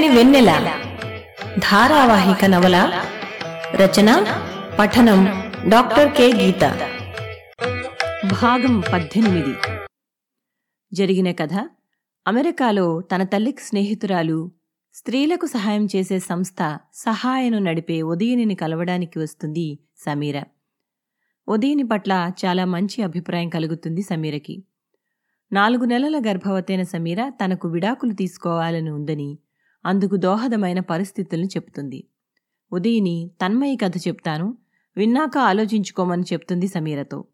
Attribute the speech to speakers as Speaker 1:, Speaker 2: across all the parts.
Speaker 1: చల్లని వెన్నెల. ధారావాహిక నవల రచన పఠనం డాక్టర్ కె. గీత. భాగం పద్దెనిమిది. జరిగిన కథ అమెరికాలో తన తల్లికి స్నేహితురాలు స్త్రీలకు సహాయం చేసే సంస్థ సహాయను నడిపే ఉదయనిని కలవడానికి వస్తుంది సమీర. ఉదయని పట్ల చాలా మంచి అభిప్రాయం కలుగుతుంది సమీరకి. నాలుగు నెలల గర్భవతైన సమీర తనకు విడాకులు తీసుకోవాలని ఉందని అందుకు దోహదమైన పరిస్థితులను చెప్తుంది ఉదయిని తన్మయి కథ చెప్తాను. విన్నాక ఆలోచించుకోమని చెప్తుంది సమీరతో.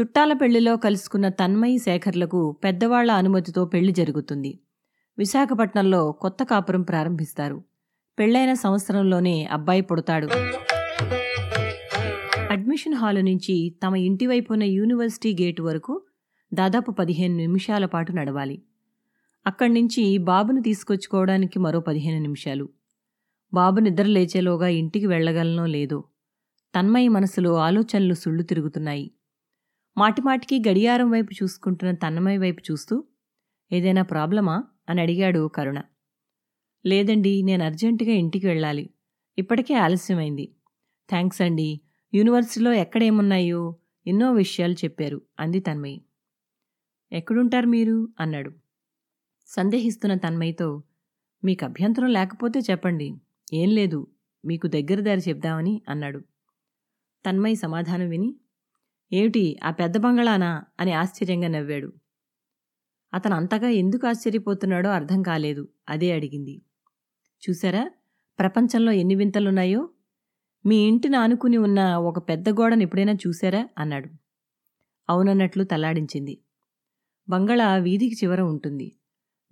Speaker 1: చుట్టాల పెళ్ళిలో కలుసుకున్న తన్మయి శేఖర్లకు పెద్దవాళ్ళ అనుమతితో పెళ్ళి జరుగుతుంది. విశాఖపట్నంలో కొత్త కాపురం ప్రారంభిస్తారు. పెళ్ళైన సంవత్సరంలోనే అబ్బాయి పుడతాడు. అడ్మిషన్ హాలు నుంచి తమ ఇంటి యూనివర్సిటీ గేటు వరకు దాదాపు పదిహేను నిమిషాల పాటు నడవాలి. అక్కడి నుంచి బాబును తీసుకొచ్చుకోవడానికి మరో పదిహేను నిమిషాలు. బాబు నిద్ర లేచేలోగా ఇంటికి వెళ్ళగలనో లేదో తన్మయి మనసులో ఆలోచనలు సుళ్ళు తిరుగుతున్నాయి. మాటిమాటికి గడియారం వైపు చూసుకుంటున్న తన్మయ్య వైపు చూస్తూ ఏదైనా ప్రాబ్లమా? అని అడిగాడు కరుణ. లేదండి నేను అర్జెంటుగా ఇంటికి వెళ్ళాలి. ఇప్పటికే ఆలస్యమైంది. థ్యాంక్స్ అండి. యూనివర్సిటీలో ఎక్కడేమున్నాయో ఎన్నో విషయాలు చెప్పారు అంది తన్మయి. ఎక్కడుంటారు మీరు? అన్నాడు. సందేహిస్తున్న తన్మయ్యతో మీకు అభ్యంతరం లేకపోతే చెప్పండి. ఏం లేదు. మీకు దగ్గర దారి చెప్దామని అన్నాడు. తన్మయ్ సమాధానం విని ఏమిటి? ఆ పెద్ద బంగళానా? అని ఆశ్చర్యంగా నవ్వాడు. అతను అంతగా ఎందుకు ఆశ్చర్యపోతున్నాడో అర్థం కాలేదు అదే అడిగింది. చూసారా? ప్రపంచంలో ఎన్ని వింతలున్నాయో? మీ ఇంటిని ఆనుకుని ఉన్న ఒక పెద్ద గోడను ఎప్పుడైనా చూశారా అన్నాడు. అవునన్నట్లు తల్లాడించింది బంగళా వీధికి చివర ఉంటుంది.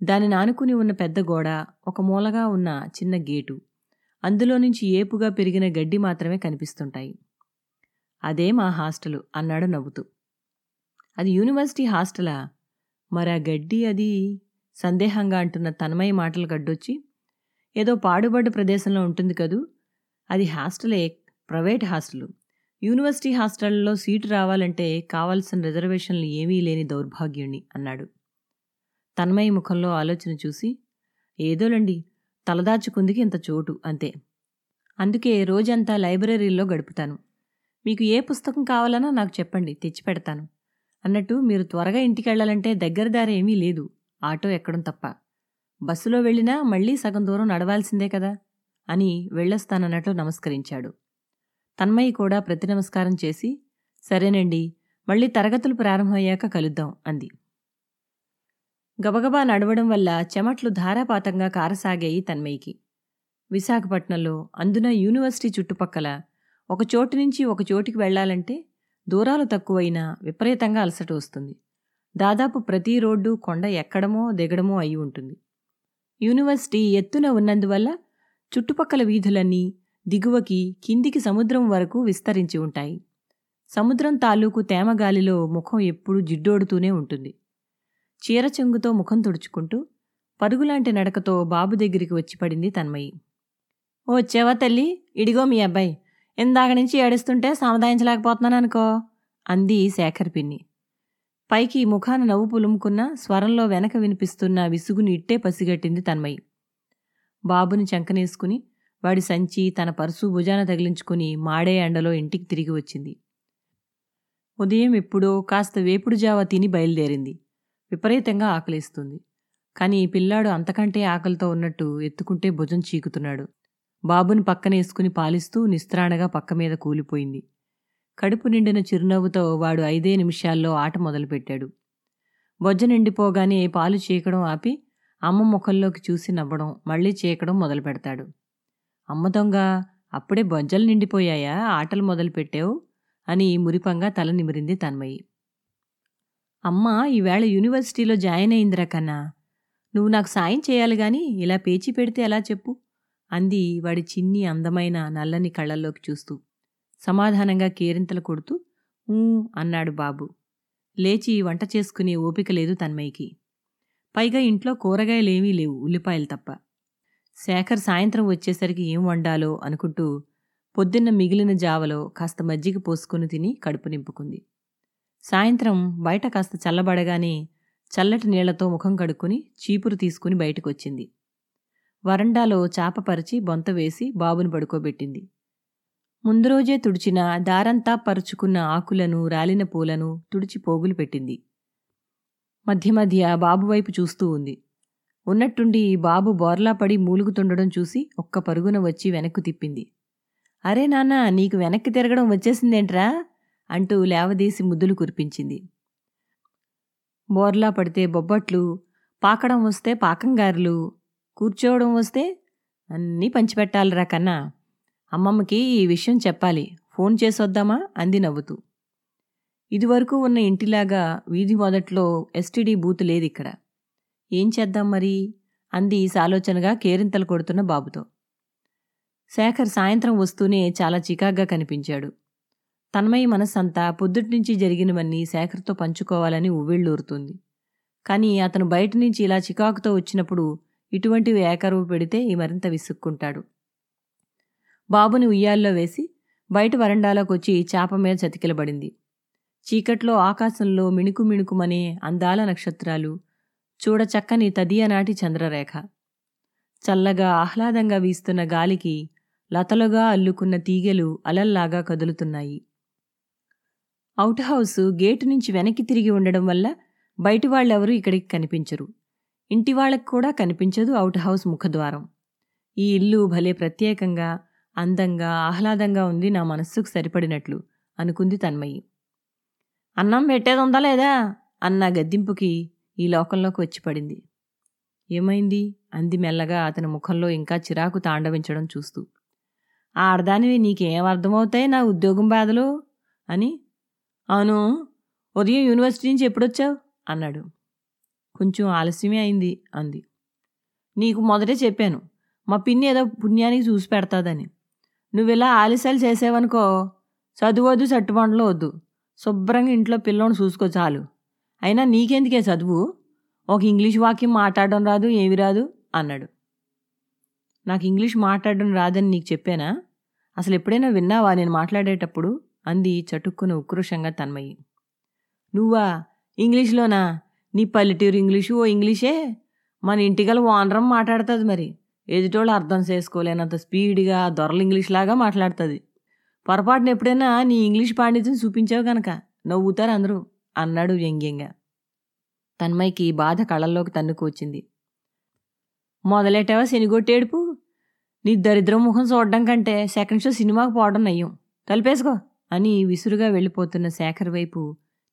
Speaker 1: దానిని ఆనుకుని ఉన్న పెద్ద గోడ ఒక మూలగా ఉన్న చిన్న గేటు. అందులో నుంచి ఏపుగా పెరిగిన గడ్డి మాత్రమే కనిపిస్తుంటాయి. అదే మా హాస్టలు అన్నాడు నవ్వుతూ. అది యూనివర్సిటీ హాస్టలా? మరా గడ్డి అది సందేహంగా అంటున్న తన్మయ మాటలు గడ్డొచ్చి ఏదో పాడుబడ్డ ప్రదేశంలో ఉంటుంది కదూ? అది హాస్టలే ప్రైవేట్ హాస్టలు. యూనివర్సిటీ హాస్టల్లో సీటు రావాలంటే కావాల్సిన రిజర్వేషన్లు ఏమీ లేని దౌర్భాగ్యుణ్ణి అన్నాడు. తన్మయి ముఖంలో ఆలోచన చూసి ఏదోలండి తలదాచుకుందికి ఇంత చోటు అంతే. అందుకే రోజంతా లైబ్రరీలో గడుపుతాను. మీకు ఏ పుస్తకం కావాలన్నా నాకు చెప్పండి తెచ్చిపెడతాను అన్నట్టు మీరు త్వరగా ఇంటికి వెళ్ళాలంటే దగ్గర దారి ఏమీ లేదు ఆటో ఎక్కడం తప్ప. బస్సులో వెళ్ళినా మళ్ళీ సగం దూరం నడవాల్సిందే కదా అని వెళ్ళొస్తానన్నట్లు నమస్కరించాడు. తన్మయి కూడా ప్రతి నమస్కారం చేసి సరేనండి మళ్ళీ తరగతులు ప్రారంభమయ్యాక కలుద్దాం అంది. గబగబా నడవడం వల్ల చెమట్లు ధారాపాతంగా కారసాగాయి తన్మయికి విశాఖపట్నంలో అందున యూనివర్సిటీ చుట్టుపక్కల ఒక చోటు నుంచి ఒక చోటికి వెళ్ళాలంటే దూరాలు తక్కువైనా విపరీతంగా అలసట వస్తుంది. దాదాపు ప్రతి రోడ్డు కొండ ఎక్కడమో దిగడమో అయి ఉంటుంది. యూనివర్సిటీ ఎత్తున ఉన్నందువల్ల చుట్టుపక్కల వీధులన్నీ దిగువకి కిందికి సముద్రం వరకు విస్తరించి ఉంటాయి. సముద్రం తాలూకు తేమగాలిలో ముఖం ఎప్పుడూ జిడ్డోడుతూనే ఉంటుంది. చీర చెంగుతో ముఖం తుడుచుకుంటూ పరుగులాంటి నడకతో బాబు దగ్గరికి వచ్చి పడింది తన్మయి. ఓ వచ్చావా తల్లి ఇడిగో మీ అబ్బాయి. ఇందాక నుంచి ఏడుస్తుంటే సముదాయించలేకపోతున్నాను అనుకో అంది శేఖర్ పిన్ని. పైకి ముఖాన నవ్వు పులుముకున్న స్వరంలో వెనక వినిపిస్తున్న విసుగుని ఇట్టే పసిగట్టింది తన్మయి. బాబుని చంకనేసుకుని వాడి సంచి తన పర్సు భుజాన తగిలించుకుని మాడే ఎండలో ఇంటికి తిరిగి వచ్చింది. ఉదయం ఎప్పుడో కాస్త వేపుడు జావ తిని బయలుదేరింది. విపరీతంగా ఆకలిస్తుంది. కానీ ఈ పిల్లాడు అంతకంటే ఆకలితో ఉన్నట్టు ఎత్తుకుంటే భుజం చీకుతున్నాడు. బాబుని పక్కనేసుకుని పాలిస్తూ నిస్త్రాణగా పక్క మీద కూలిపోయింది. కడుపు నిండిన చిరునవ్వుతో వాడు ఐదే నిమిషాల్లో ఆట మొదలుపెట్టాడు. బొజ్జ నిండిపోగానే పాలు చీకడం ఆపి అమ్మ ముఖంలోకి చూసి నవ్వడం మళ్ళీ చీకడం మొదలు పెడతాడు అమ్మ దొంగ అప్పుడే బొజ్జలు నిండిపోయాయా? ఆటలు మొదలుపెట్టావు? అని మురిపంగా తల నిమిరింది తన్మయి. అమ్మ ఈవేళ యూనివర్సిటీలో జాయిన్ అయిందిరా కన్నా. నువ్వు నాకు సాయం చేయాలి గాని ఇలా పేచి పెడితే ఎలా చెప్పు? అంది వాడి చిన్ని అందమైన నల్లని కళ్ళల్లోకి చూస్తూ. సమాధానంగా కేరింతలు కొడుతూ అన్నాడు బాబు. లేచి వంట చేసుకునే ఓపిక లేదు తన్మయ్యకి. పైగా ఇంట్లో కూరగాయలేమీ లేవు ఉల్లిపాయలు తప్ప. శేఖర్ సాయంత్రం వచ్చేసరికి ఏం వండాలో అనుకుంటూ పొద్దున్న మిగిలిన జావలో కాస్త మజ్జిగ పోసుకుని తిని కడుపు నింపుకుంది. సాయంత్రం బయట కాస్త చల్లబడగానే చల్లటి నీళ్ళతో ముఖం కడుక్కుని చీపురు తీసుకుని బయటకొచ్చింది. వరండాలో చాపపరిచి బొంత వేసి బాబును పడుకోబెట్టింది. ముందు రోజే తుడిచిన దారంతా పరుచుకున్న ఆకులను రాలిన పూలను తుడిచి పోగులు పెట్టింది. మధ్య మధ్య బాబు వైపు చూస్తూ ఉంది. ఉన్నట్టుండి బాబు బోర్లా పడి మూలుగుతుండడం చూసి ఒక్క పరుగున వచ్చి వెనక్కు తిప్పింది. అరే నాన్న నీకు వెనక్కి తిరగడం వచ్చేసిందేంట్రా? అంటూ లేవదీసి ముద్దులు కురిపించింది. బోర్లా పడితే బొబ్బట్లు పాకడం వస్తే పాకంగారులు కూర్చోవడం వస్తే అన్నీ పంచిపెట్టాలిరా కన్నా. అమ్మమ్మకి ఈ విషయం చెప్పాలి. ఫోన్ చేసొద్దామా? అంది నవ్వుతూ. ఇదివరకు ఉన్న ఇంటిలాగా వీధి మొదట్లో ఎస్టీడీ బూత్ లేదు ఇక్కడ ఏం చేద్దాం మరి? అంది సాలోచనగా కేరింతలు కొడుతున్న బాబుతో. శేఖర్ సాయంత్రం వస్తూనే చాలా చికాగ్గా కనిపించాడు. తన్మయి మనస్సంతా పొద్దుట్నుంచి జరిగినవన్నీ శేఖర్తో పంచుకోవాలని ఉవ్విళ్ళూరుతుంది. కానీ అతను బయట నుంచి ఇలా చికాకుతో వచ్చినప్పుడు ఇటువంటివి ఏకరువు పెడితే ఈ మరింత విసుక్కుంటాడు. బాబుని ఉయ్యాల్లో వేసి బయట వరండాలోకి వచ్చి చాప మీద చతికిలబడింది. చీకట్లో ఆకాశంలో మిణుకు మిణుకుమనే అందాల నక్షత్రాలు చూడచక్కని తదియనాటి చంద్రరేఖ. చల్లగా ఆహ్లాదంగా వీస్తున్న గాలికి లతలుగా అల్లుకున్న తీగెలు అలల్లాగా కదులుతున్నాయి. అవుట్ హౌస్ గేటు నుంచి వెనక్కి తిరిగి ఉండడం వల్ల బయటి వాళ్ళెవరూ ఇక్కడికి కనిపించరు. ఇంటి వాళ్ళకి కూడా కనిపించదు అవుట్ హౌస్ ముఖద్వారం. ఈ ఇల్లు భలే ప్రత్యేకంగా అందంగా ఆహ్లాదంగా ఉంది నా మనస్సుకు సరిపడినట్లు అనుకుంది తన్మయి. అన్నం పెట్టేది ఉందా లేదా? అన్న గద్దింపుకి ఈ లోకంలోకి వచ్చి పడింది. ఏమైంది? అంది మెల్లగా అతని ముఖంలో ఇంకా చిరాకు తాండవించడం చూస్తూ. ఆ అర్ధానివి నీకేం అర్థమవుతాయి నా ఉద్యోగం బాధలు? అని అవును ఉదయం యూనివర్సిటీ నుంచి ఎప్పుడొచ్చావు? అన్నాడు. కొంచెం ఆలస్యమే అయింది అంది. నీకు మొదటే చెప్పాను మా పిన్ని ఏదో పుణ్యానికి చూసి పెడతాదని. నువ్వు ఇలా ఆలస్యాలు చదువు చదువద్దు సట్టుబండలో వద్దు. శుభ్రంగా ఇంట్లో పిల్లోని చూసుకో చాలు. అయినా నీకెందుకే చదువు? ఒక ఇంగ్లీష్ వాక్యం మాట్లాడడం రాదు ఏమి రాదు అన్నాడు. నాకు ఇంగ్లీష్ మాట్లాడడం రాదని నీకు చెప్పానా? అసలు ఎప్పుడైనా విన్నావా నేను మాట్లాడేటప్పుడు? అంది చటుక్కున ఉక్రోషంగా తన్మయి. నువ్వా? ఇంగ్లీష్లోనా? నీ పల్లెటూరు ఇంగ్లీషు ఓ ఇంగ్లీషే? మన ఇంటిగల ఓనరం మాట్లాడుతుంది మరి. ఎదుటోళ్ళు అర్థం చేసుకోలేనంత స్పీడ్గా దొరల ఇంగ్లీష్ లాగా మాట్లాడుతుంది. పొరపాటున ఎప్పుడైనా నీ ఇంగ్లీష్ పాండిత్యం చూపించావు గనక నవ్వుతారు అందరూ అన్నాడు వ్యంగ్యంగా. తన్మయ్యకి బాధ కళ్ళల్లోకి తన్నుకు వచ్చింది. మొదలెట్టావా శనిగొట్టేడుపు? నీ దరిద్రం ముఖం చూడడం కంటే సెకండ్ షో సినిమాకు పోవడం నయ్యం. కలిపేసుకో. అని విసురుగా వెళ్ళిపోతున్న శేఖర్ వైపు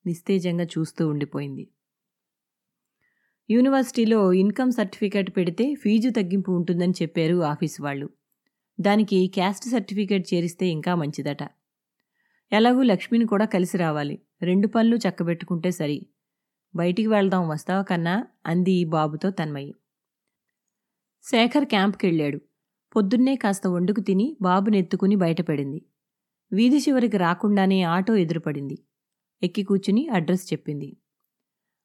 Speaker 1: నిస్తేజంగా చూస్తూ ఉండిపోయింది. యూనివర్సిటీలో ఇన్కమ్ సర్టిఫికేట్ పెడితే ఫీజు తగ్గింపు ఉంటుందని చెప్పారు ఆఫీస్ వాళ్ళు. దానికి క్యాస్ట్ సర్టిఫికేట్ చేరిస్తే ఇంకా మంచిదట. ఎలాగూ లక్ష్మిని కూడా కలిసి రావాలి. రెండు పనులు చక్కబెట్టుకుంటే సరి. బయటికి వెళ్దాం వస్తావా కన్నా? అంది బాబుతో తన్మయ్యి శేఖర్ క్యాంప్కి వెళ్ళాడు పొద్దున్నే కాస్త వండుకు తిని బాబునెత్తుకుని బయటపడింది. వీధి చివరికి రాకుండానే ఆటో ఎదురుపడింది. ఎక్కి కూర్చుని అడ్రస్ చెప్పింది.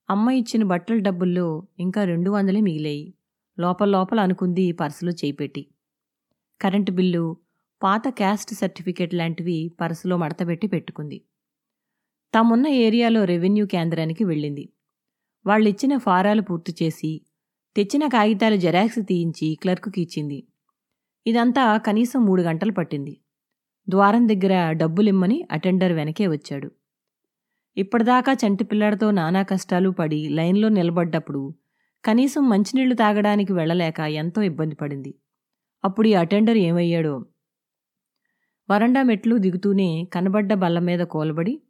Speaker 1: అమ్మ ఇచ్చిన బట్టల డబ్బుల్లో ఇంకా రెండు వందలే మిగిలాయి. లోపల లోపల అనుకుంది పర్సులో చేయిపెట్టి. కరెంటు బిల్లు పాత క్యాస్ట్ సర్టిఫికేట్ లాంటివి పర్సులో మడతపెట్టి పెట్టుకుంది. తామున్న ఏరియాలో రెవెన్యూ కేంద్రానికి వెళ్ళింది. వాళ్ళిచ్చిన ఫారాలు పూర్తి చేసి తెచ్చిన కాగితాలు జెరాక్స్ తీయించి క్లర్కుకి ఇచ్చింది. ఇదంతా కనీసం మూడు గంటలు పట్టింది. ద్వారం దగ్గర డబ్బులిమ్మని అటెండర్ వెనకే వచ్చాడు. ఇప్పటిదాకా చంటి పిల్లాడితో నానా కష్టాలు పడి లైన్లో నిలబడ్డప్పుడు కనీసం మంచినీళ్ళు తాగడానికి వెళ్ళలేక ఎంతో ఇబ్బంది పడింది. అప్పుడు ఈ అటెండర్ ఏమయ్యాడో? వరండా మెట్లు దిగుతూనే కనబడ్డ బల్ల మీద కోలబడి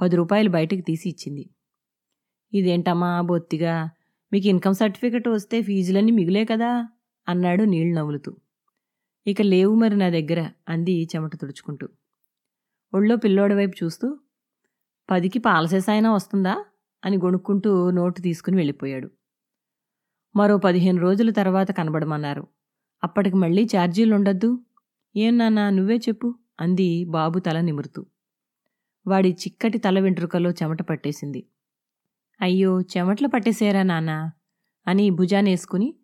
Speaker 1: పది రూపాయలు బయటకు తీసి ఇచ్చింది. ఇదేంటమ్మా బొత్తిగా? మీకు ఇన్కమ్ సర్టిఫికెట్ వస్తే ఫీజులన్నీ మిగులే కదా? అన్నాడు నీళ్ళు నవ్వులుతూ ఇక లేవు మరి నా దగ్గర అంది చెమట తుడుచుకుంటూ. ఒళ్ళో పిల్లోడి వైపు చూస్తూ పదికి పాలసేసాయినా వస్తుందా? అని గొణుక్కుంటూ నోటు తీసుకుని వెళ్ళిపోయాడు. మరో పదిహేను రోజుల తర్వాత కనబడమన్నారు. అప్పటికి మళ్ళీ ఛార్జీలు ఉండొద్దు? ఏం నాన్నా నువ్వే చెప్పు అంది బాబు తల నిమురుతూ. వాడి చిక్కటి తల వెంట్రుకలో చెమట పట్టేసింది. అయ్యో చెమట్లు పట్టేసేరా నాన్నా అని భుజానేసుకుని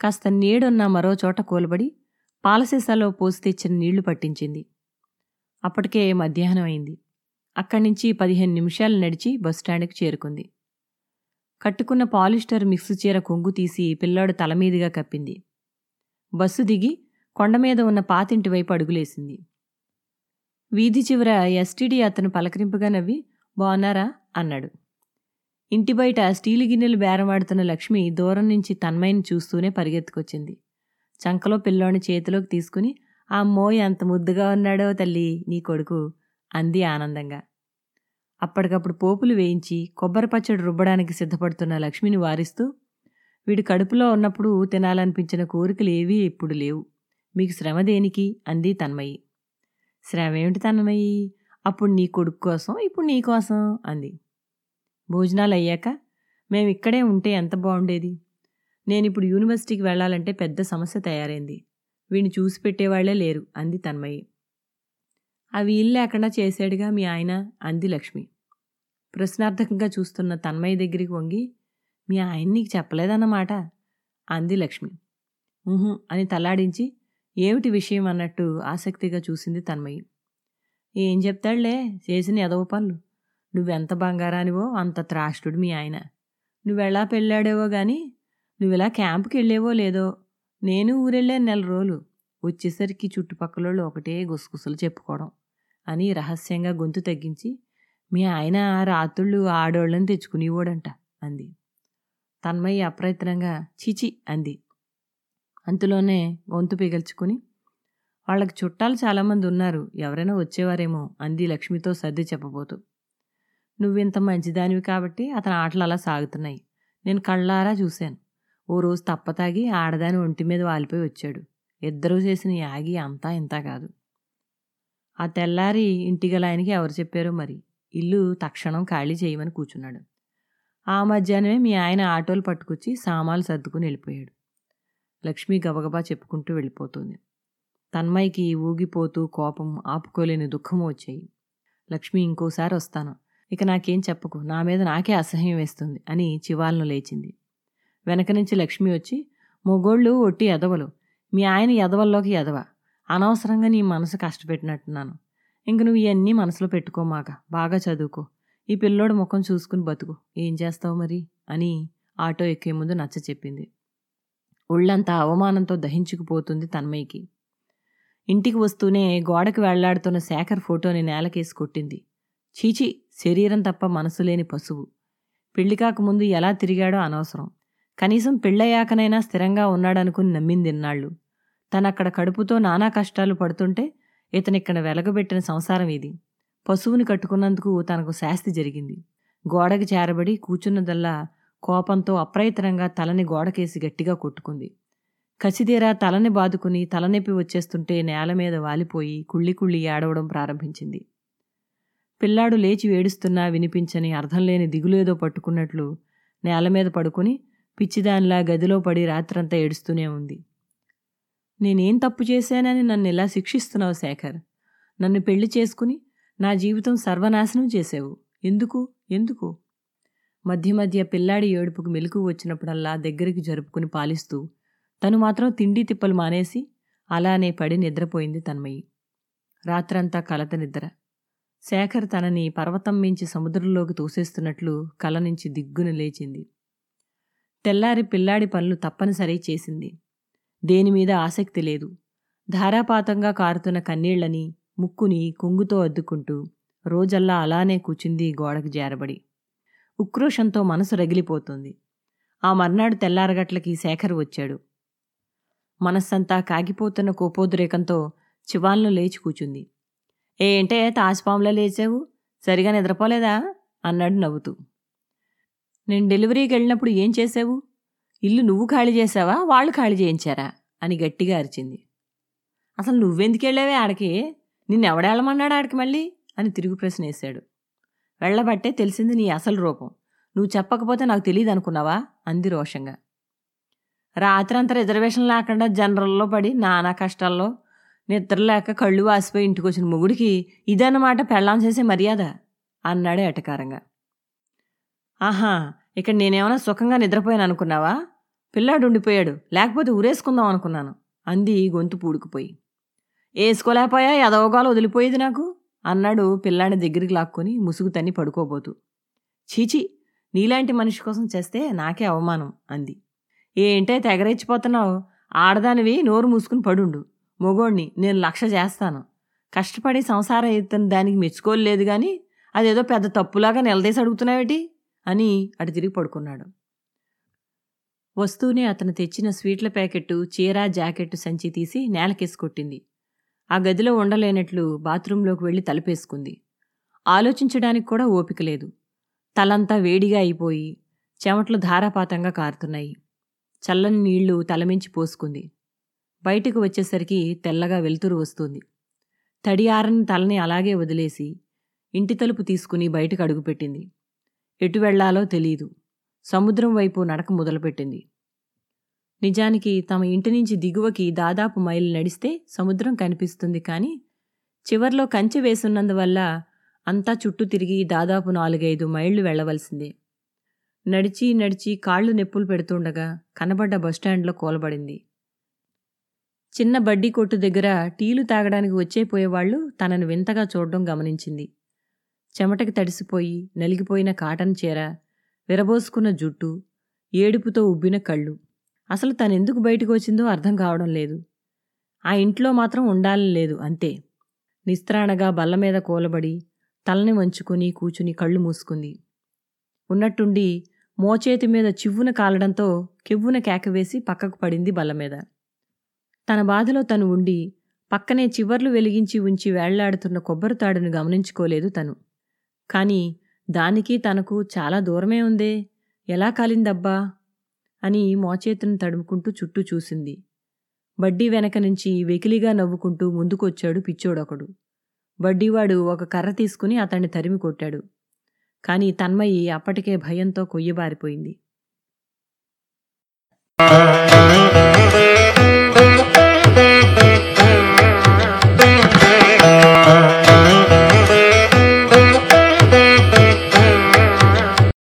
Speaker 1: కాస్త నీడున్న మరో చోట కూలబడి పాలసీసాలో పోసి తెచ్చిన నీళ్ళు పట్టించింది. అప్పటికే మధ్యాహ్నం అయింది. అక్కడి నుంచి పదిహేను నిమిషాలు నడిచి బస్టాండ్కి చేరుకుంది. కట్టుకున్న పాలిస్టర్ మిక్స్ చీర కొంగు తీసి పిల్లాడు తలమీదిగా కప్పింది. బస్సు దిగి కొండ మీద ఉన్న పాతింటి వైపు అడుగులేసింది. వీధి చివర ఎస్టీడీ అతను పలకరింపుగా నవ్వి బాగున్నారా అన్నాడు. ఇంటి బయట స్టీలు గిన్నెలు బేరమాడుతున్న లక్ష్మి దూరం నుంచి తన్మయిని చూస్తూనే పరిగెత్తుకొచ్చింది. చంకలో పిల్లోని చేతిలోకి తీసుకుని ఆ అమ్మోయ్ ఎంత ముద్దుగా ఉన్నాడో తల్లి నీ కొడుకు అంది ఆనందంగా. అప్పటికప్పుడు పోపులు వేయించి కొబ్బరి పచ్చడి రుబ్బడానికి సిద్ధపడుతున్న లక్ష్మిని వారిస్తూ వీడు కడుపులో ఉన్నప్పుడు తినాలనిపించిన కోరికలు ఏవీ ఇప్పుడు లేవు. మీకు శ్రమ దేనికి? అంది తన్మయి. శ్రమ ఏమిటి తన్మయి? అప్పుడు నీ కొడుకు కోసం ఇప్పుడు నీ కోసం అంది. భోజనాలు అయ్యాక? మేము ఇక్కడే ఉంటే ఎంత బాగుండేది? నేను ఇప్పుడు యూనివర్సిటీకి వెళ్ళాలంటే పెద్ద సమస్య తయారైంది. వీణ్ణి చూసి పెట్టేవాళ్ళే లేరు అంది తన్మయి. అవి ఇల్లు లేకుండా చేశాడుగా మీ ఆయన అంది లక్ష్మి. ప్రశ్నార్థకంగా చూస్తున్న తన్మయ్య దగ్గరికి వంగి మీ ఆయన నీకు చెప్పలేదన్నమాట అంది లక్ష్మి. ఊహు అని తలాడించి ఏమిటి విషయం అన్నట్టు ఆసక్తిగా చూసింది తన్మయ్యి ఏం చెప్తాడులే చేసిన ఎదవ పనులు. నువ్వెంత బంగారానివో అంత త్రాష్టుడు మీ ఆయన. నువ్వెలా పెళ్ళాడేవో కానీ నువ్విలా క్యాంపుకి వెళ్ళేవో లేదో. నేను ఊరెళ్ళాను నెల రోజులు. వచ్చేసరికి చుట్టుపక్కల ఒకటే గుసగుసలు చెప్పుకోవడం అని రహస్యంగా గొంతు తగ్గించి మీ ఆయన రాత్రుళ్ళు ఆడోళ్ళని తెచ్చుకునేవాడంట అంది. తన్మయ్య అప్రయత్నంగా చిచి అంది. అంతలోనే గొంతు పిగల్చుకుని వాళ్ళకి చుట్టాలు చాలామంది ఉన్నారు. ఎవరైనా వచ్చేవారేమో అంది లక్ష్మితో సర్ది చెప్పబోతూ. నువ్వింత మంచిదానివి కాబట్టి అతని ఆటలు అలా సాగుతున్నాయి. నేను కళ్ళారా చూశాను. ఓ రోజు తప్పతాగి ఆడదాని ఒంటి మీద వాలిపోయి వచ్చాడు. ఇద్దరూ చేసిన యాగి అంతా ఇంత కాదు. ఆ తెల్లారి ఇంటిగల ఆయనకి ఎవరు చెప్పారో మరి? ఇల్లు తక్షణం ఖాళీ చేయమని కూర్చున్నాడు ఆ మధ్యాహ్నమే మీ ఆయన ఆటోలు పట్టుకొచ్చి సామాన్లు సర్దుకుని వెళ్ళిపోయాడు. లక్ష్మి గబగబా చెప్పుకుంటూ వెళ్ళిపోతుంది. తన్మయ్యకి ఊగిపోతూ కోపం ఆపుకోలేని దుఃఖము వచ్చాయి. లక్ష్మి ఇంకోసారి వస్తాను. ఇక నాకేం చెప్పకు. నా మీద నాకే అసహ్యం వేస్తుంది అని చివాలను లేచింది. వెనక నుంచి లక్ష్మి వచ్చి మొగోళ్ళు ఒట్టి ఎదవలు. మీ ఆయన ఎదవల్లోకి ఎదవ. అనవసరంగా నీ మనసు కష్టపెట్టినట్టున్నాను. ఇంక నువ్వు ఇవన్నీ మనసులో పెట్టుకోమాక బాగా చదువుకో. ఈ పిల్లోడు ముఖం చూసుకుని బతుకు. ఏం చేస్తావు మరి? అని ఆటో ఎక్కే ముందు నచ్చ చెప్పింది. ఒళ్ళంతా అవమానంతో దహించుకుపోతుంది తన్మయ్యకి. ఇంటికి వస్తూనే గోడకు వెళ్ళాడుతున్న శేఖర్ ఫోటోని నేలకేసి కొట్టింది. చీచి శరీరం తప్ప మనసు లేని పశువు. పెళ్ళి కాకముందు ఎలా తిరిగాడో అనవసరం. కనీసం పెళ్ళయ్యాకనైనా స్థిరంగా ఉన్నాడనుకుని నమ్మింది ఇన్నాళ్ళు. తనక్కడ కడుపుతో నానా కష్టాలు పడుతుంటే ఇతనిక్కడ వెలగబెట్టిన సంసారం ఇది. పశువుని కట్టుకున్నందుకు తనకు శాస్తి జరిగింది. గోడకి చేరబడి కూచున్నదల్లా కోపంతో అప్రయత్నంగా తలని గోడకేసి గట్టిగా కొట్టుకుంది. కసిదీరా తలని బాదుకుని తలనొప్పి వచ్చేస్తుంటే నేల మీద వాలిపోయి కుళ్ళి కుళ్ళి ఏడవడం ప్రారంభించింది. పిల్లాడు లేచి ఏడుస్తున్నా వినిపించని అర్థం లేని దిగులేదో పట్టుకున్నట్లు నేల మీద పడుకుని పిచ్చిదానిలా గదిలో పడి రాత్రంతా ఏడుస్తూనే ఉంది. నేనేం తప్పు చేశానని నన్ను ఇలా శిక్షిస్తున్నావు శేఖర్? నన్ను పెళ్ళి చేసుకుని నా జీవితం సర్వనాశనం చేసావు ఎందుకు? ఎందుకు? మధ్య మధ్య పిల్లాడి ఏడుపుకు మెలకు వచ్చినప్పుడల్లా దగ్గరికి జరుపుకుని పాలిస్తూ తను మాత్రం తిండి తిప్పలు మానేసి అలానే పడి నిద్రపోయింది తన్మయి. రాత్రంతా కలత నిద్ర. శేఖర్ తనని పర్వతం మించి సముద్రంలోకి తోసేస్తున్నట్లు కల నుంచి దిగ్గున లేచింది. తెల్లారి పిల్లాడి పనులు తప్పనిసరి చేసింది. దేనిమీద ఆసక్తి లేదు. ధారాపాతంగా కారుతున్న కన్నీళ్ళని ముక్కుని కొంగుతో అద్దుకుంటూ రోజల్లా అలానే కూచింది గోడకు జారబడి. ఉక్రోషంతో మనసు రగిలిపోతుంది. ఆ మర్నాడు తెల్లారగట్లకి శేఖర్ వచ్చాడు. మనస్సంతా కాగిపోతున్న కోపోద్రేకంతో చివాన్లో లేచి కూచుంది. ఏంటే తాజ్పాంలో లేచావు? సరిగా నిద్రపోలేదా? అన్నాడు నవ్వుతూ. నేను డెలివరీకి వెళ్ళినప్పుడు ఏం చేసావు ఇల్లు నువ్వు ఖాళీ చేసావా వాళ్ళు ఖాళీ చేయించారా? అని గట్టిగా అరిచింది. అసలు నువ్వెందుకు వెళ్ళావే ఆడికి? నిన్నెవడేళ్ళమన్నాడు ఆడికి మళ్ళీ? అని తిరుగు ప్రశ్న వేశాడు. వెళ్ళబట్టే తెలిసింది నీ అసలు రూపం. నువ్వు చెప్పకపోతే నాకు తెలియదు అనుకున్నావా? అంది రోషంగా. రాత్రంతా రిజర్వేషన్ లేకుండా జనరల్లో పడి నానా కష్టాల్లో నిద్ర లేక కళ్ళు వాసిపోయి ఇంటికి వచ్చిన మొగుడికి ఇదన్నమాట పెళ్ళాం చేసే మర్యాద? అన్నాడు ఎటకారంగా. ఆహా ఇక్కడ నేనేమైనా సుఖంగా నిద్రపోయాను అనుకున్నావా? పిల్లాడు ఉండిపోయాడు. లేకపోతే ఊరేసుకుందాం అనుకున్నాను. అంది గొంతు పూడుకుపోయి. వేసుకోలేకపోయా ఎదవగాలు వదిలిపోయేది నాకు? అన్నాడు పిల్లాడి దగ్గరికి లాక్కొని ముసుగు తన్ని పడుకోబోతూ. చీచి నీలాంటి మనిషి కోసం చేస్తే నాకే అవమానం అంది. ఏంటే తెగరెచ్చిపోతున్నావు ఆడదానివి నోరు మూసుకుని పడుండు. మొగోణ్ణి నేను లక్ష చేస్తాను. కష్టపడి సంసారం ఎత్తున దానికి మెచ్చుకోలేదు గాని అదేదో పెద్ద తప్పులాగా నిలదీసి అడుగుతున్నావేటి? అని అటు తిరిగి పడుకున్నాడు. వస్తూనే అతను తెచ్చిన స్వీట్ల ప్యాకెట్టు చీర జాకెట్టు సంచి తీసి నేలకేసి కొట్టింది. ఆ గదిలో ఉండలేనట్లు బాత్రూంలోకి వెళ్ళి తలుపేసుకుంది. ఆలోచించడానికి కూడా ఓపిక లేదు. తలంతా వేడిగా అయిపోయి చెమట్లు ధారాపాతంగా కారుతున్నాయి. చల్లని నీళ్ళు తలమించి పోసుకుంది. బయటకు వచ్చేసరికి తెల్లగా వెలుతురు వస్తుంది. తడి ఆరని తలని అలాగే వదిలేసి ఇంటి తలుపు తీసుకుని బయటకు అడుగుపెట్టింది. ఎటు వెళ్ళాలో తెలీదు. సముద్రం వైపు నడక మొదలుపెట్టింది. నిజానికి తమ ఇంటి నుంచి దిగువకి దాదాపు మైలు నడిస్తే సముద్రం కనిపిస్తుంది కానీ చివర్లో కంచె వేసున్నందువల్ల అంతా చుట్టూ తిరిగి దాదాపు నాలుగైదు మైళ్ళు వెళ్ళవలసిందే నడిచి నడిచి కాళ్ళు నొప్పులు పెడుతుండగా కనబడ్డ బస్టాండ్లో కోలబడింది. చిన్న బడ్డీ కొట్టు దగ్గర టీలు తాగడానికి వచ్చేపోయేవాళ్ళు తనను వింతగా చూడడం గమనించింది. చెమటకి తడిసిపోయి నలిగిపోయిన కాటన్ చీర విరబోసుకున్న జుట్టు ఏడుపుతో ఉబ్బిన కళ్ళు. అసలు తనెందుకు బయటకు వచ్చిందో అర్థం కావడం లేదు. ఆ ఇంట్లో మాత్రం ఉండాలని లేదు అంతే. నిస్త్రాణగా బల్ల మీద కూలబడి తలని వంచుకుని కూచుని కళ్ళు మూసుకుంది. ఉన్నట్టుండి మోచేతి మీద చివ్వున కాలడంతో కెవ్వున కేకవేసి పక్కకు పడింది బల్ల మీద. తన బాధలో తను ఉండి పక్కనే చివర్లు వెలిగించి ఉంచి వేళ్ళాడుతున్న కొబ్బరి తాడును గమనించుకోలేదు తను. కాని దానికి తనకు చాలా దూరమే ఉందే. ఎలా కాలిందబ్బా? అని మోచేతును తడుముకుంటూ చుట్టూ చూసింది. బడ్డీ వెనక నుంచి వెకిలిగా నవ్వుకుంటూ ముందుకొచ్చాడు పిచ్చోడొకడు. బడ్డీవాడు ఒక కర్ర తీసుకుని అతన్ని తరిమి కొట్టాడు. కాని తన్మయి అప్పటికే భయంతో కొయ్యబారిపోయింది.